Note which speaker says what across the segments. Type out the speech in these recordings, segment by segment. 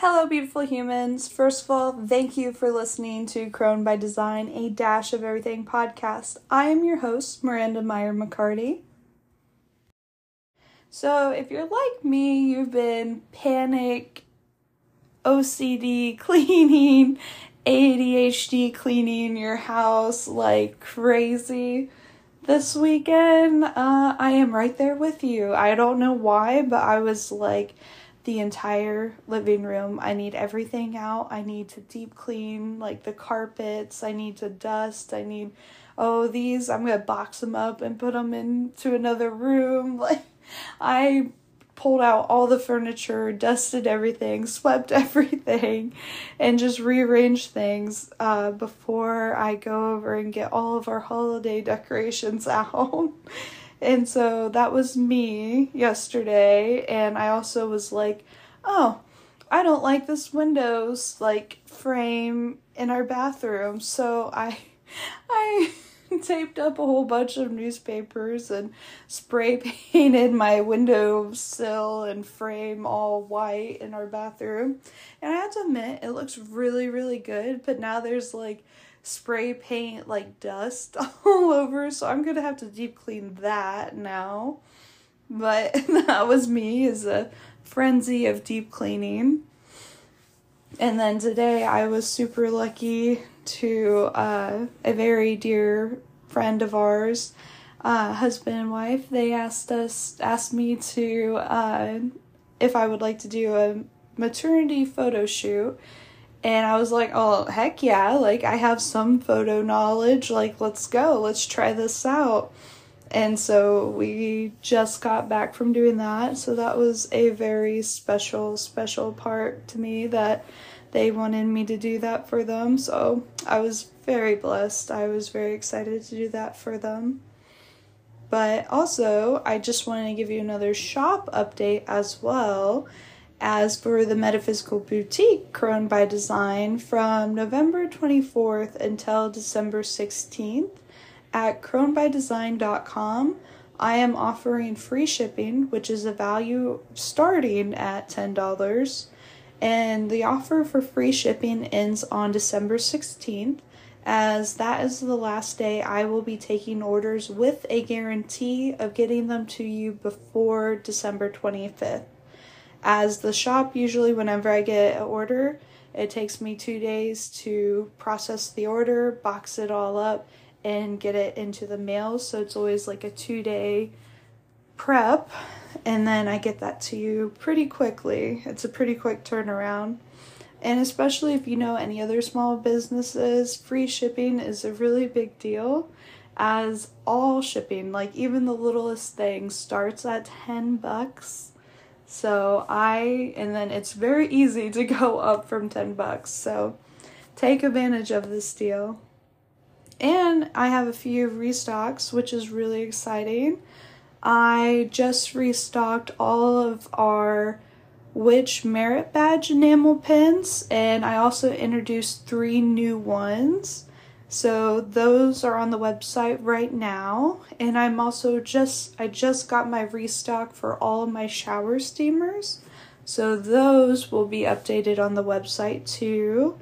Speaker 1: Hello, beautiful humans. First of all, thank you for listening to Crone by Design, a dash of everything podcast. I am your host, Miranda Meyer McCarty. So, if you're like me, you've been panic, OCD cleaning, ADHD cleaning your house like crazy this weekend. Uh, I am right there with you. I don't know why, but I was like, the entire living room. I need everything out. I need to deep clean like the carpets. I need to dust. I need oh these I'm going to box them up and put them into another room. Like I pulled out all the furniture, dusted everything, swept everything, and just rearranged things uh, before I go over and get all of our holiday decorations out. And so that was me yesterday. And I also was like, oh, I don't like this windows like frame in our bathroom. So I I taped up a whole bunch of newspapers and spray painted my window sill and frame all white in our bathroom. And I have to admit, it looks really, really good. But now there's like spray paint like dust all over, so I'm gonna have to deep clean that now. But that was me is a frenzy of deep cleaning. And then today I was super lucky to uh, a very dear friend of ours, uh, husband and wife. They asked us, asked me to, uh, if I would like to do a maternity photo shoot and I was like, oh, heck yeah. Like, I have some photo knowledge. Like, let's go. Let's try this out. And so we just got back from doing that. So that was a very special, special part to me that they wanted me to do that for them. So I was very blessed. I was very excited to do that for them. But also, I just wanted to give you another shop update as well as for the Metaphysical Boutique Crone by Design from November 24th until December 16th at cronebydesign.com. I am offering free shipping, which is a value starting at $10. And the offer for free shipping ends on December 16th, as that is the last day I will be taking orders with a guarantee of getting them to you before December 25th as the shop usually whenever I get an order, it takes me 2 days to process the order, box it all up and get it into the mail, so it's always like a 2-day prep and then I get that to you pretty quickly. It's a pretty quick turnaround. And especially if you know any other small businesses, free shipping is a really big deal as all shipping, like even the littlest thing starts at 10 bucks so I, and then it's very easy to go up from 10 bucks. So take advantage of this deal. And I have a few restocks, which is really exciting. I just restocked all of our Witch Merit Badge enamel pins, and I also introduced three new ones. So those are on the website right now. And I'm also just, I just got my restock for all of my shower steamers. So those will be updated on the website too.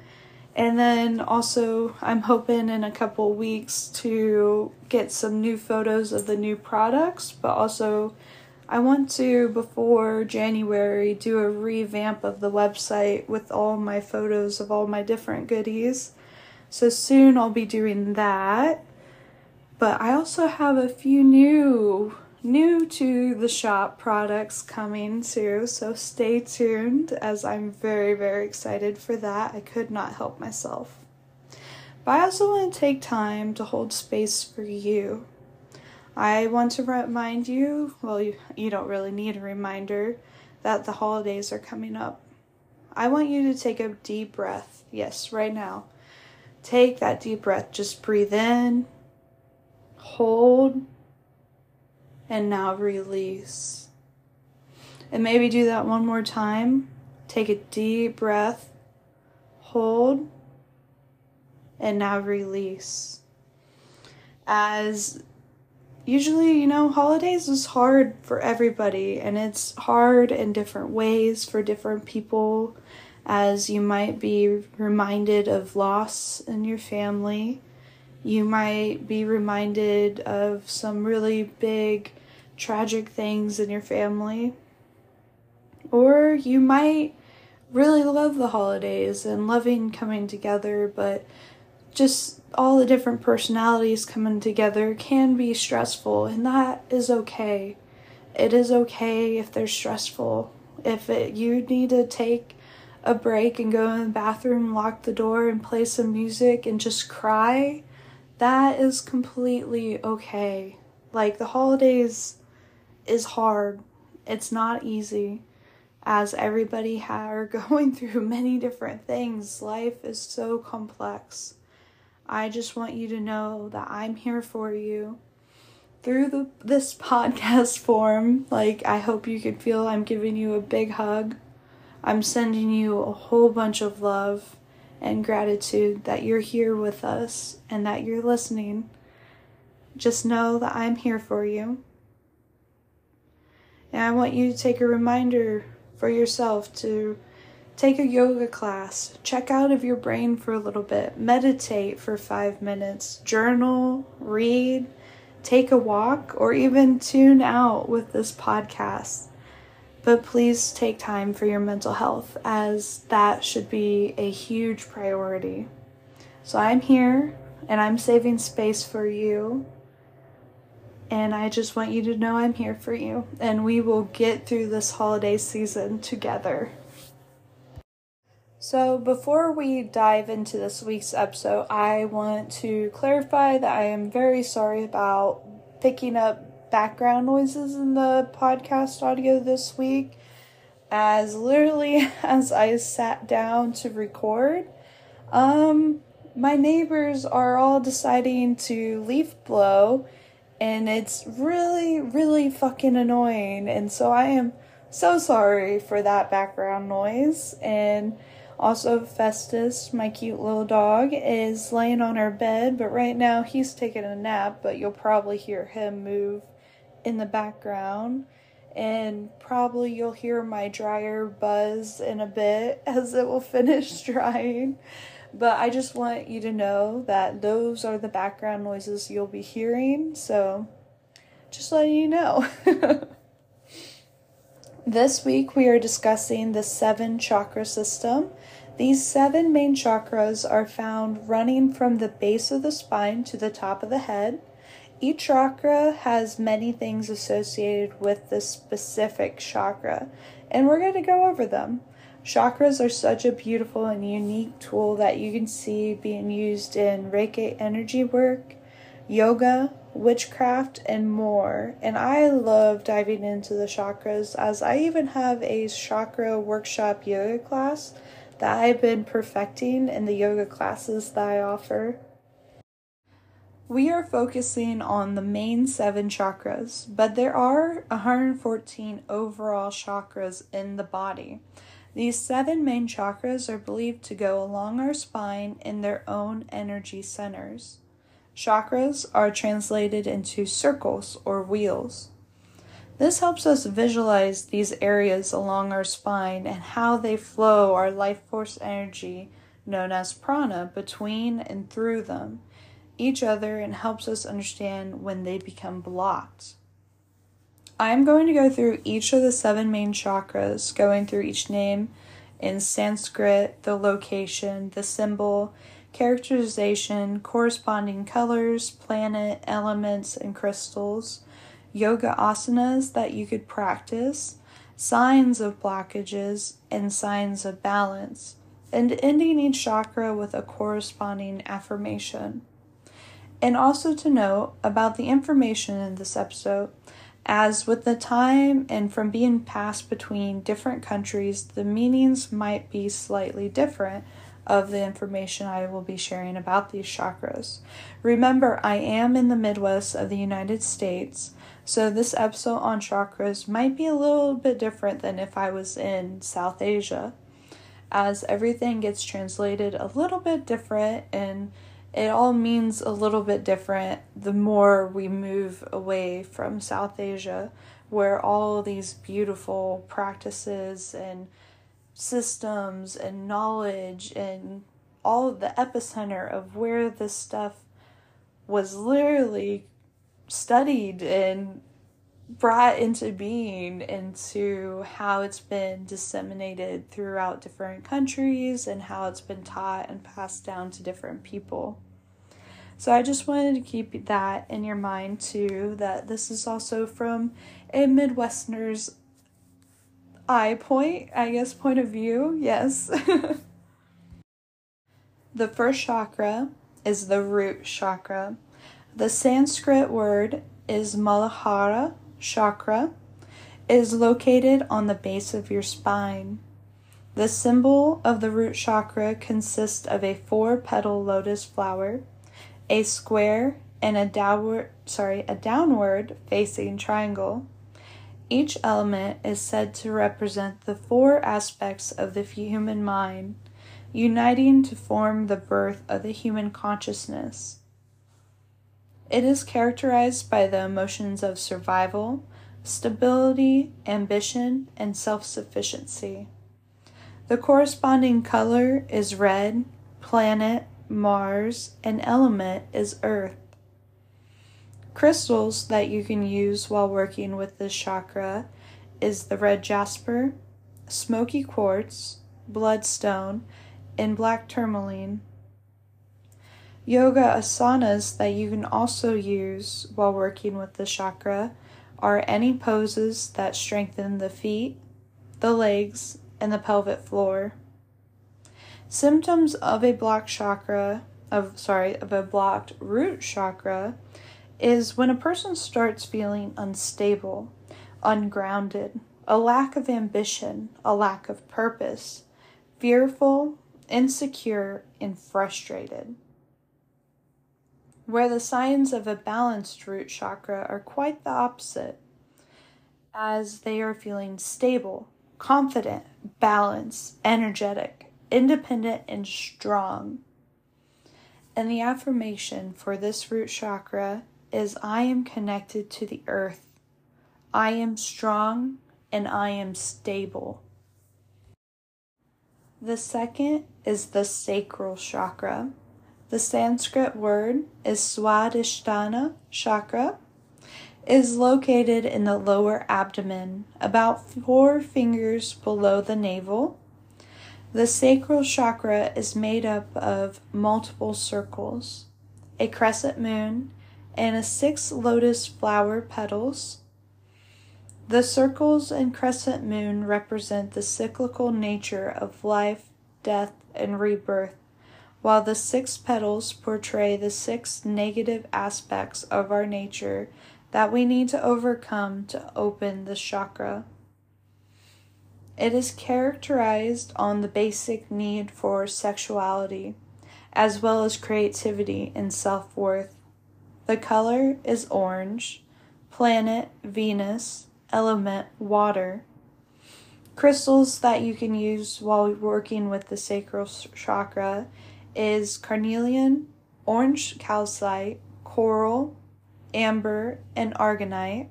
Speaker 1: And then also, I'm hoping in a couple weeks to get some new photos of the new products, but also I want to, before January, do a revamp of the website with all my photos of all my different goodies. So soon I'll be doing that. But I also have a few new new to the shop products coming too, so stay tuned as I'm very very excited for that. I could not help myself. But I also want to take time to hold space for you. I want to remind you, well you, you don't really need a reminder that the holidays are coming up. I want you to take a deep breath. Yes, right now Take that deep breath. Just breathe in, hold, and now release. And maybe do that one more time. Take a deep breath, hold, and now release. As usually, you know, holidays is hard for everybody and it's hard in different ways for different people as you might be reminded of loss in your family. You might be reminded of some really big tragic things in your family. Or you might really love the holidays and loving coming together, but just all the different personalities coming together can be stressful, and that is okay. It is okay if they're stressful. If it, you need to take a break and go in the bathroom, lock the door, and play some music and just cry, that is completely okay. Like, the holidays is hard, it's not easy as everybody are going through many different things. Life is so complex. I just want you to know that I'm here for you through the this podcast form. Like I hope you can feel I'm giving you a big hug. I'm sending you a whole bunch of love and gratitude that you're here with us and that you're listening. Just know that I'm here for you. And I want you to take a reminder for yourself to take a yoga class, check out of your brain for a little bit, meditate for five minutes, journal, read, take a walk, or even tune out with this podcast. But please take time for your mental health, as that should be a huge priority. So I'm here and I'm saving space for you and I just want you to know I'm here for you, and we will get through this holiday season together. So, before we dive into this week's episode, I want to clarify that I am very sorry about picking up background noises in the podcast audio this week. As literally as I sat down to record, um, my neighbors are all deciding to leaf blow and it's really, really fucking annoying. And so I am so sorry for that background noise. And also, Festus, my cute little dog, is laying on our bed, but right now he's taking a nap, but you'll probably hear him move in the background. And probably you'll hear my dryer buzz in a bit as it will finish drying. But I just want you to know that those are the background noises you'll be hearing. So just letting you know. this week we are discussing the seven chakra system. These seven main chakras are found running from the base of the spine to the top of the head. Each chakra has many things associated with the specific chakra, and we're going to go over them. Chakras are such a beautiful and unique tool that you can see being used in Reiki energy work, yoga, witchcraft, and more. And I love diving into the chakras as I even have a chakra workshop yoga class that I've been perfecting in the yoga classes that I offer. We are focusing on the main seven chakras, but there are 114 overall chakras in the body. These seven main chakras are believed to go along our spine in their own energy centers. Chakras are translated into circles or wheels. This helps us visualize these areas along our spine and how they flow our life force energy, known as prana, between and through them, each other, and helps us understand when they become blocked. I'm going to go through each of the seven main chakras, going through each name in Sanskrit, the location, the symbol, characterization, corresponding colors, planet, elements, and crystals, yoga asanas that you could practice, signs of blockages, and signs of balance, and ending each chakra with a corresponding affirmation. And also to note about the information in this episode as with the time and from being passed between different countries, the meanings might be slightly different of the information I will be sharing about these chakras. Remember, I am in the Midwest of the United States, so this episode on chakras might be a little bit different than if I was in South Asia, as everything gets translated a little bit different and it all means a little bit different the more we move away from South Asia, where all these beautiful practices and systems and knowledge and all the epicenter of where this stuff was literally studied and brought into being into how it's been disseminated throughout different countries and how it's been taught and passed down to different people. So I just wanted to keep that in your mind too that this is also from a Midwesterner's eye point, I guess, point of view. Yes. the first chakra is the root chakra. The Sanskrit word is Muladhara chakra. is located on the base of your spine. The symbol of the root chakra consists of a four petal lotus flower, a square, and a downward sorry, a downward facing triangle. Each element is said to represent the four aspects of the human mind, uniting to form the birth of the human consciousness. It is characterized by the emotions of survival, stability, ambition, and self sufficiency. The corresponding color is red, planet, Mars, and element is Earth. Crystals that you can use while working with this chakra is the red jasper, smoky quartz, bloodstone, and black tourmaline. Yoga asanas that you can also use while working with the chakra are any poses that strengthen the feet, the legs, and the pelvic floor. Symptoms of a blocked chakra of sorry, of a blocked root chakra is when a person starts feeling unstable, ungrounded, a lack of ambition, a lack of purpose, fearful, insecure, and frustrated. Where the signs of a balanced root chakra are quite the opposite, as they are feeling stable, confident, balanced, energetic, independent, and strong. And the affirmation for this root chakra is I am connected to the earth. I am strong and I am stable. The second is the sacral chakra. The Sanskrit word is Swadhisthana chakra. is located in the lower abdomen, about four fingers below the navel. The sacral chakra is made up of multiple circles, a crescent moon, and a six lotus flower petals. The circles and crescent moon represent the cyclical nature of life, death, and rebirth, while the six petals portray the six negative aspects of our nature that we need to overcome to open the chakra. It is characterized on the basic need for sexuality, as well as creativity and self worth. The color is orange. Planet Venus. Element water. Crystals that you can use while working with the sacral chakra is carnelian, orange calcite, coral, amber, and aragonite.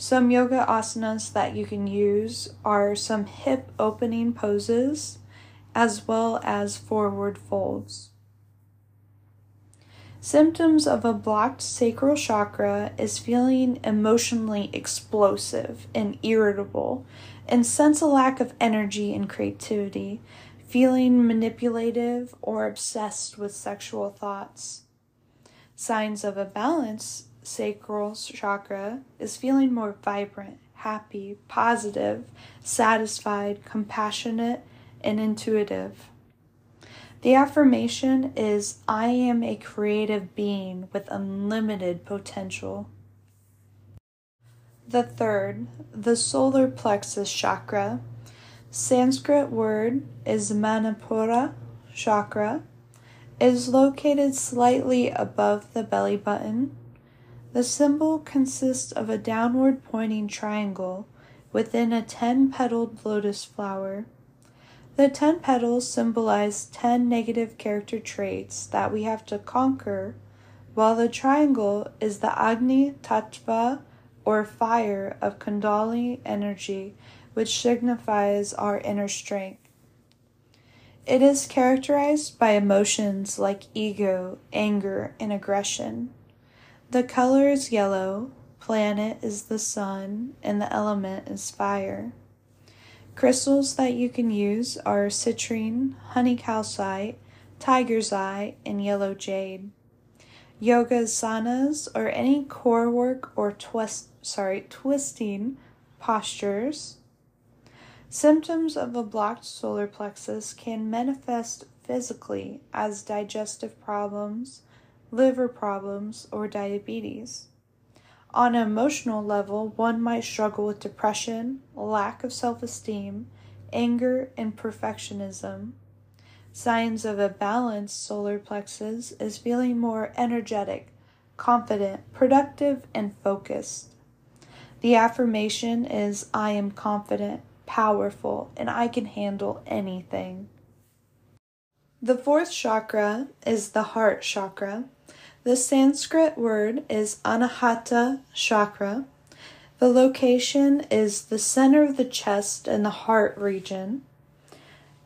Speaker 1: Some yoga asanas that you can use are some hip opening poses as well as forward folds. Symptoms of a blocked sacral chakra is feeling emotionally explosive and irritable, and sense a lack of energy and creativity, feeling manipulative or obsessed with sexual thoughts. Signs of a balanced sacral chakra is feeling more vibrant, happy, positive, satisfied, compassionate, and intuitive. The affirmation is I am a creative being with unlimited potential. The third, the solar plexus chakra. Sanskrit word is Manipura chakra. Is located slightly above the belly button. The symbol consists of a downward pointing triangle within a ten petaled lotus flower. The 10 petals symbolize 10 negative character traits that we have to conquer, while the triangle is the Agni Tattva or fire of Kundalini energy, which signifies our inner strength. It is characterized by emotions like ego, anger, and aggression. The color is yellow, planet is the sun, and the element is fire. Crystals that you can use are citrine, honey calcite, tiger's eye, and yellow jade. Yoga asanas or any core work or twist sorry, twisting postures. Symptoms of a blocked solar plexus can manifest physically as digestive problems, liver problems, or diabetes. On an emotional level, one might struggle with depression, lack of self esteem, anger, and perfectionism. Signs of a balanced solar plexus is feeling more energetic, confident, productive, and focused. The affirmation is I am confident, powerful, and I can handle anything. The fourth chakra is the heart chakra. The Sanskrit word is Anahata chakra. The location is the center of the chest and the heart region.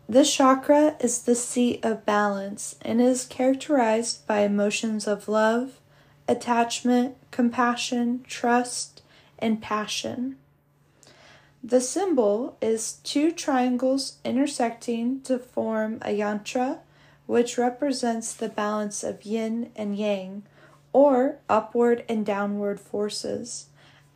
Speaker 1: This chakra is the seat of balance and is characterized by emotions of love, attachment, compassion, trust, and passion. The symbol is two triangles intersecting to form a yantra which represents the balance of yin and yang, or upward and downward forces.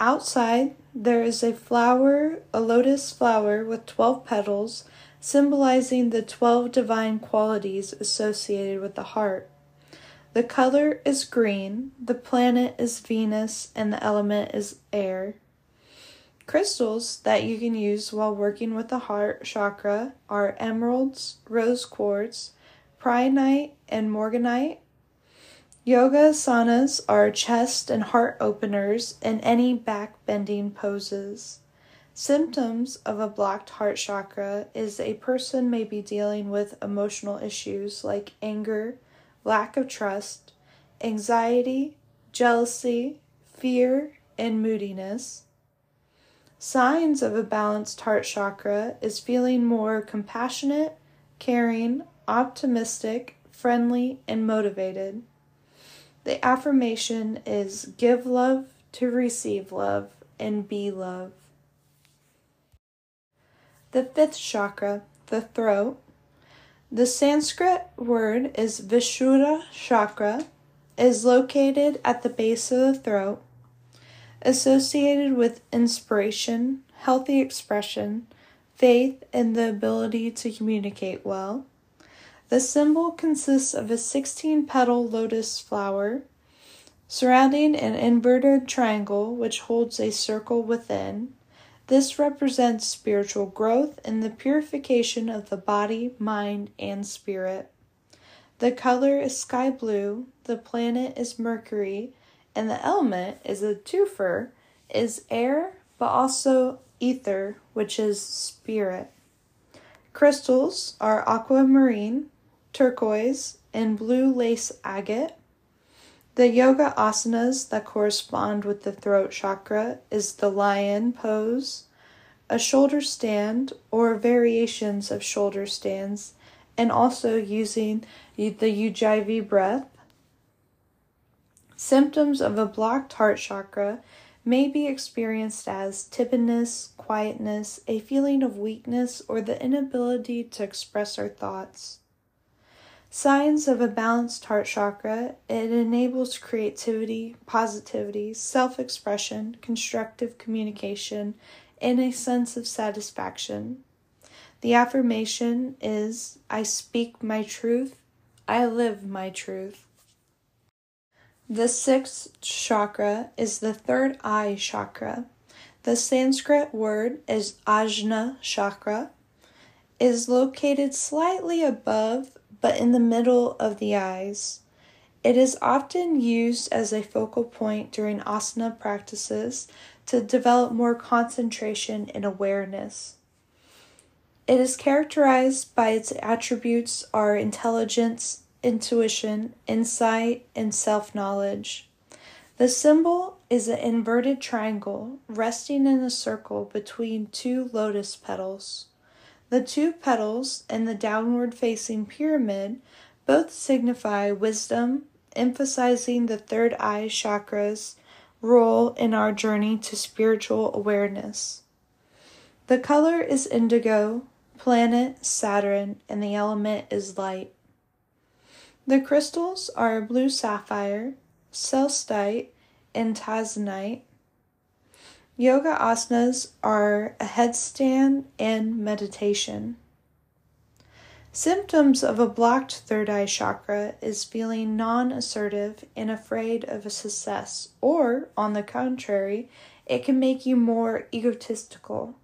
Speaker 1: Outside, there is a flower, a lotus flower with 12 petals, symbolizing the 12 divine qualities associated with the heart. The color is green, the planet is Venus, and the element is air. Crystals that you can use while working with the heart chakra are emeralds, rose quartz, Prehnite and Morganite. Yoga asanas are chest and heart openers in any back bending poses. Symptoms of a blocked heart chakra is a person may be dealing with emotional issues like anger, lack of trust, anxiety, jealousy, fear, and moodiness. Signs of a balanced heart chakra is feeling more compassionate, caring, optimistic, friendly, and motivated. The affirmation is give love to receive love and be love. The fifth chakra, the throat. The Sanskrit word is Vishuddha chakra, is located at the base of the throat, associated with inspiration, healthy expression, faith, and the ability to communicate well. The symbol consists of a 16 petal lotus flower surrounding an inverted triangle which holds a circle within. This represents spiritual growth and the purification of the body, mind, and spirit. The color is sky blue, the planet is Mercury, and the element is a twofer, is air, but also ether, which is spirit. Crystals are aquamarine, turquoise, and blue lace agate. The yoga asanas that correspond with the throat chakra is the lion pose, a shoulder stand, or variations of shoulder stands, and also using the Ujjayi breath. Symptoms of a blocked heart chakra may be experienced as timidness, quietness, a feeling of weakness, or the inability to express our thoughts. Signs of a balanced heart chakra, it enables creativity, positivity, self expression, constructive communication, and a sense of satisfaction. The affirmation is I speak my truth, I live my truth. The sixth chakra is the third eye chakra. The Sanskrit word is Ajna chakra. Is located slightly above but in the middle of the eyes. It is often used as a focal point during asana practices to develop more concentration and awareness. It is characterized by its attributes are intelligence, intuition, insight, and self knowledge. The symbol is an inverted triangle resting in a circle between two lotus petals. The two petals and the downward facing pyramid both signify wisdom, emphasizing the third eye chakra's role in our journey to spiritual awareness. The color is indigo, planet Saturn, and the element is light. The crystals are blue sapphire, celestite, and tanzanite. Yoga asanas are a headstand and meditation. Symptoms of a blocked third eye chakra is feeling non assertive and afraid of a success, or, on the contrary, it can make you more egotistical.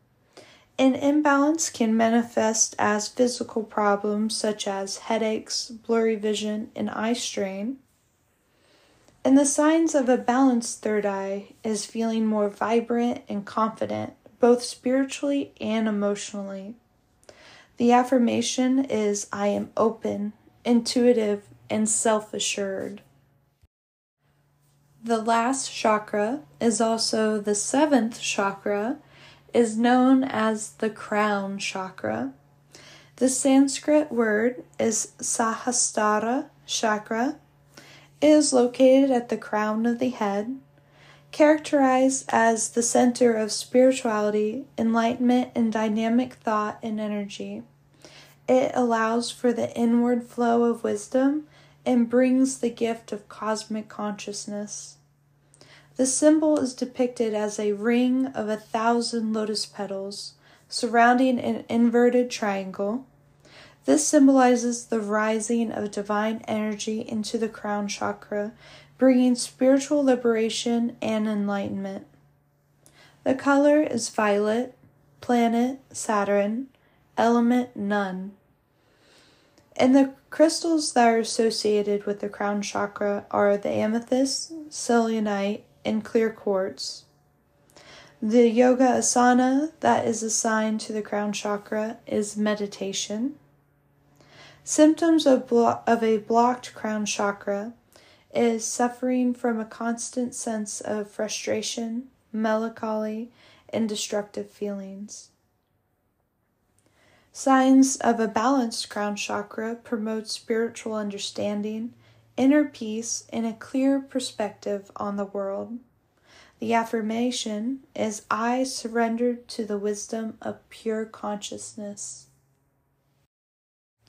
Speaker 1: An imbalance can manifest as physical problems such as headaches, blurry vision, and eye strain. And the signs of a balanced third eye is feeling more vibrant and confident, both spiritually and emotionally. The affirmation is I am open, intuitive, and self assured. The last chakra is also the seventh chakra, is known as the crown chakra. The Sanskrit word is Sahasrara chakra. Is located at the crown of the head, characterized as the center of spirituality, enlightenment, and dynamic thought and energy. It allows for the inward flow of wisdom and brings the gift of cosmic consciousness. The symbol is depicted as a ring of a thousand lotus petals surrounding an inverted triangle. This symbolizes the rising of divine energy into the crown chakra, bringing spiritual liberation and enlightenment. The color is violet, planet Saturn, element none. And the crystals that are associated with the crown chakra are the amethyst, selenite, and clear quartz. The yoga asana that is assigned to the crown chakra is meditation. Symptoms of, blo- of a blocked crown chakra is suffering from a constant sense of frustration, melancholy, and destructive feelings. Signs of a balanced crown chakra promote spiritual understanding, inner peace, and a clear perspective on the world. The affirmation is I surrender to the wisdom of pure consciousness.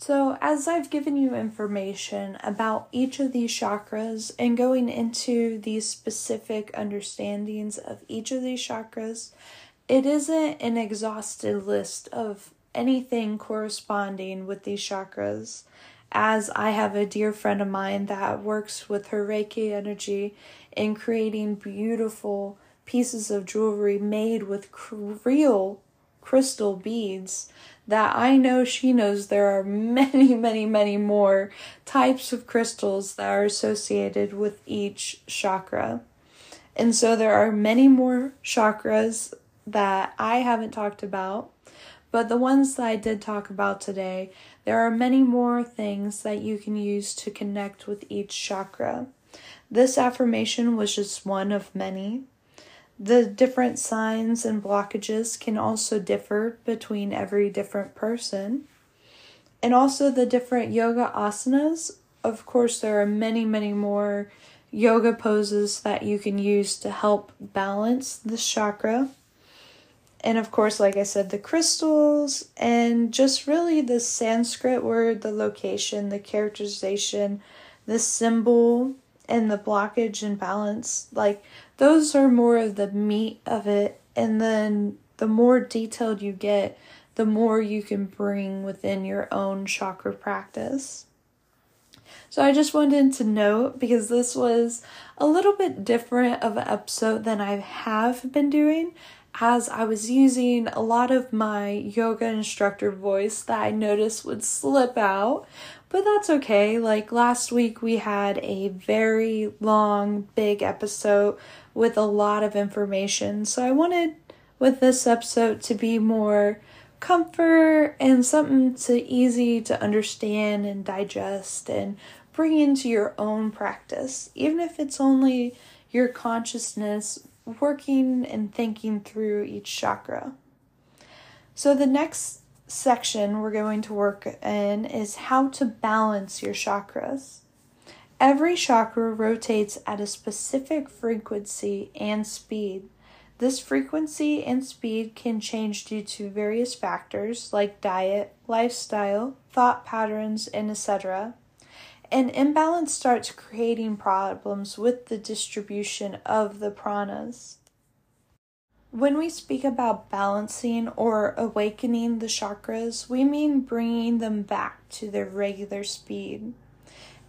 Speaker 1: So, as I've given you information about each of these chakras and going into these specific understandings of each of these chakras, it isn't an exhaustive list of anything corresponding with these chakras. As I have a dear friend of mine that works with her Reiki energy in creating beautiful pieces of jewelry made with real crystal beads that I know she knows there are many, many, many more types of crystals that are associated with each chakra. And so there are many more chakras that I haven't talked about, but the ones that I did talk about today, there are many more things that you can use to connect with each chakra. This affirmation was just one of many. The different signs and blockages can also differ between every different person. And also the different yoga asanas. Of course, there are many, many more yoga poses that you can use to help balance the chakra. And of course, like I said, the crystals and just really the Sanskrit word, the location, the characterization, the symbol, and the blockage and balance. Like those are more of the meat of it. And then the more detailed you get, the more you can bring within your own chakra practice. So I just wanted to note because this was a little bit different of an episode than I have been doing as I was using a lot of my yoga instructor voice that I noticed would slip out but that's okay. Like last week, we had a very long, big episode with a lot of information. So I wanted with this episode to be more comfort and something to easy to understand and digest and bring into your own practice, even if it's only your consciousness working and thinking through each chakra. So, the next section we're going to work in is how to balance your chakras. Every chakra rotates at a specific frequency and speed. This frequency and speed can change due to various factors like diet, lifestyle, thought patterns, and etc. An imbalance starts creating problems with the distribution of the pranas. When we speak about balancing or awakening the chakras, we mean bringing them back to their regular speed.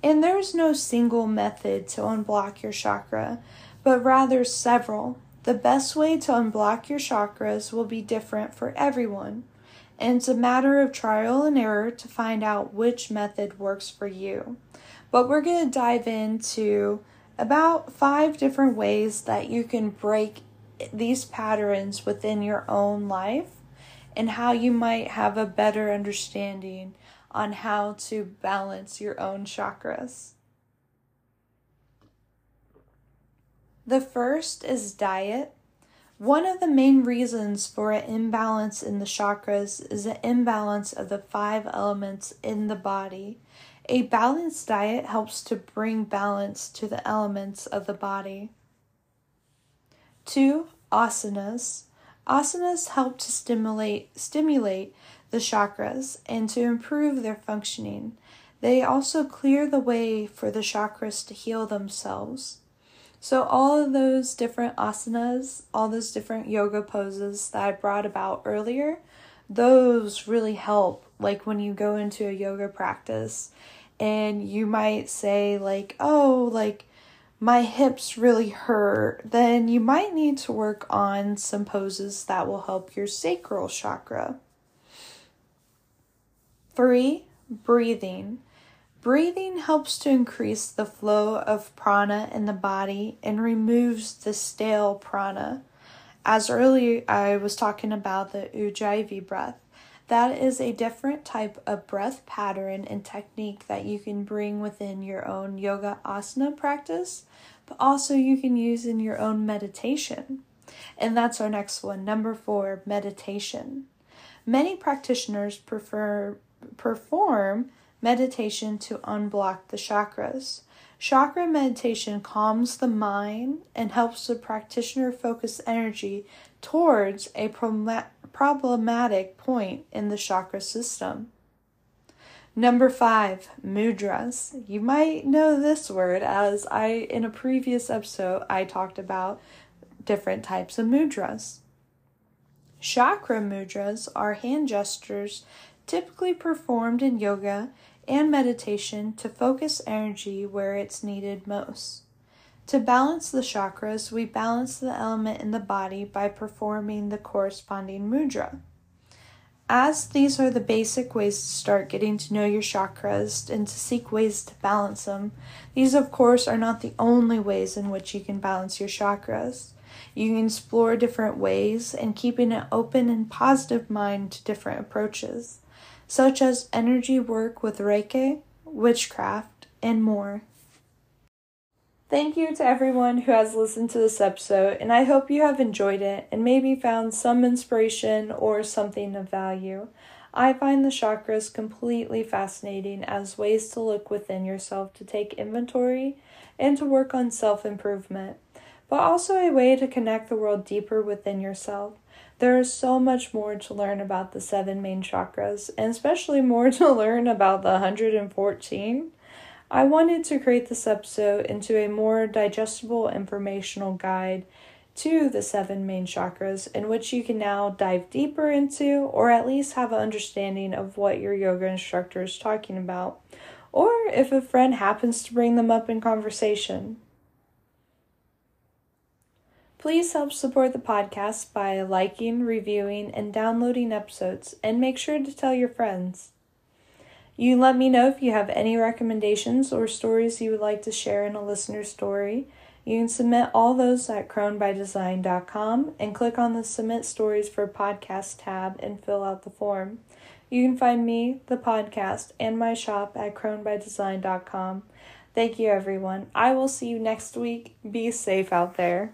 Speaker 1: And there's no single method to unblock your chakra, but rather several. The best way to unblock your chakras will be different for everyone, and it's a matter of trial and error to find out which method works for you. But we're going to dive into about five different ways that you can break these patterns within your own life and how you might have a better understanding on how to balance your own chakras. The first is diet. One of the main reasons for an imbalance in the chakras is an imbalance of the five elements in the body. A balanced diet helps to bring balance to the elements of the body. Two, asanas. Asanas help to stimulate stimulate the chakras and to improve their functioning. They also clear the way for the chakras to heal themselves. So, all of those different asanas, all those different yoga poses that I brought about earlier, those really help. Like when you go into a yoga practice and you might say, like, oh, like, my hips really hurt, then you might need to work on some poses that will help your sacral chakra. Three, breathing. Breathing helps to increase the flow of prana in the body and removes the stale prana. As earlier I was talking about the Ujjayi breath. That is a different type of breath pattern and technique that you can bring within your own yoga asana practice, but also you can use in your own meditation. And that's our next one. Number four, meditation. Many practitioners prefer perform meditation to unblock the chakras. Chakra meditation calms the mind and helps the practitioner focus energy towards a problematic point in the chakra system. Number five, mudras. You might know this word as I, in a previous episode, I talked about different types of mudras. Chakra mudras are hand gestures typically performed in yoga and meditation to focus energy where it's needed most. To balance the chakras, we balance the element in the body by performing the corresponding mudra. As these are the basic ways to start getting to know your chakras and to seek ways to balance them, these, of course, are not the only ways in which you can balance your chakras. You can explore different ways and keeping an open and positive mind to different approaches, such as energy work with Reiki, witchcraft, and more. Thank you to everyone who has listened to this episode, and I hope you have enjoyed it and maybe found some inspiration or something of value. I find the chakras completely fascinating as ways to look within yourself to take inventory and to work on self improvement, but also a way to connect the world deeper within yourself. There is so much more to learn about the seven main chakras, and especially more to learn about the 114. I wanted to create this episode into a more digestible informational guide to the seven main chakras, in which you can now dive deeper into, or at least have an understanding of what your yoga instructor is talking about, or if a friend happens to bring them up in conversation. Please help support the podcast by liking, reviewing, and downloading episodes, and make sure to tell your friends. You let me know if you have any recommendations or stories you would like to share in a listener story. You can submit all those at cronebydesign.com and click on the Submit Stories for Podcast tab and fill out the form. You can find me, the podcast, and my shop at cronebydesign.com. Thank you, everyone. I will see you next week. Be safe out there.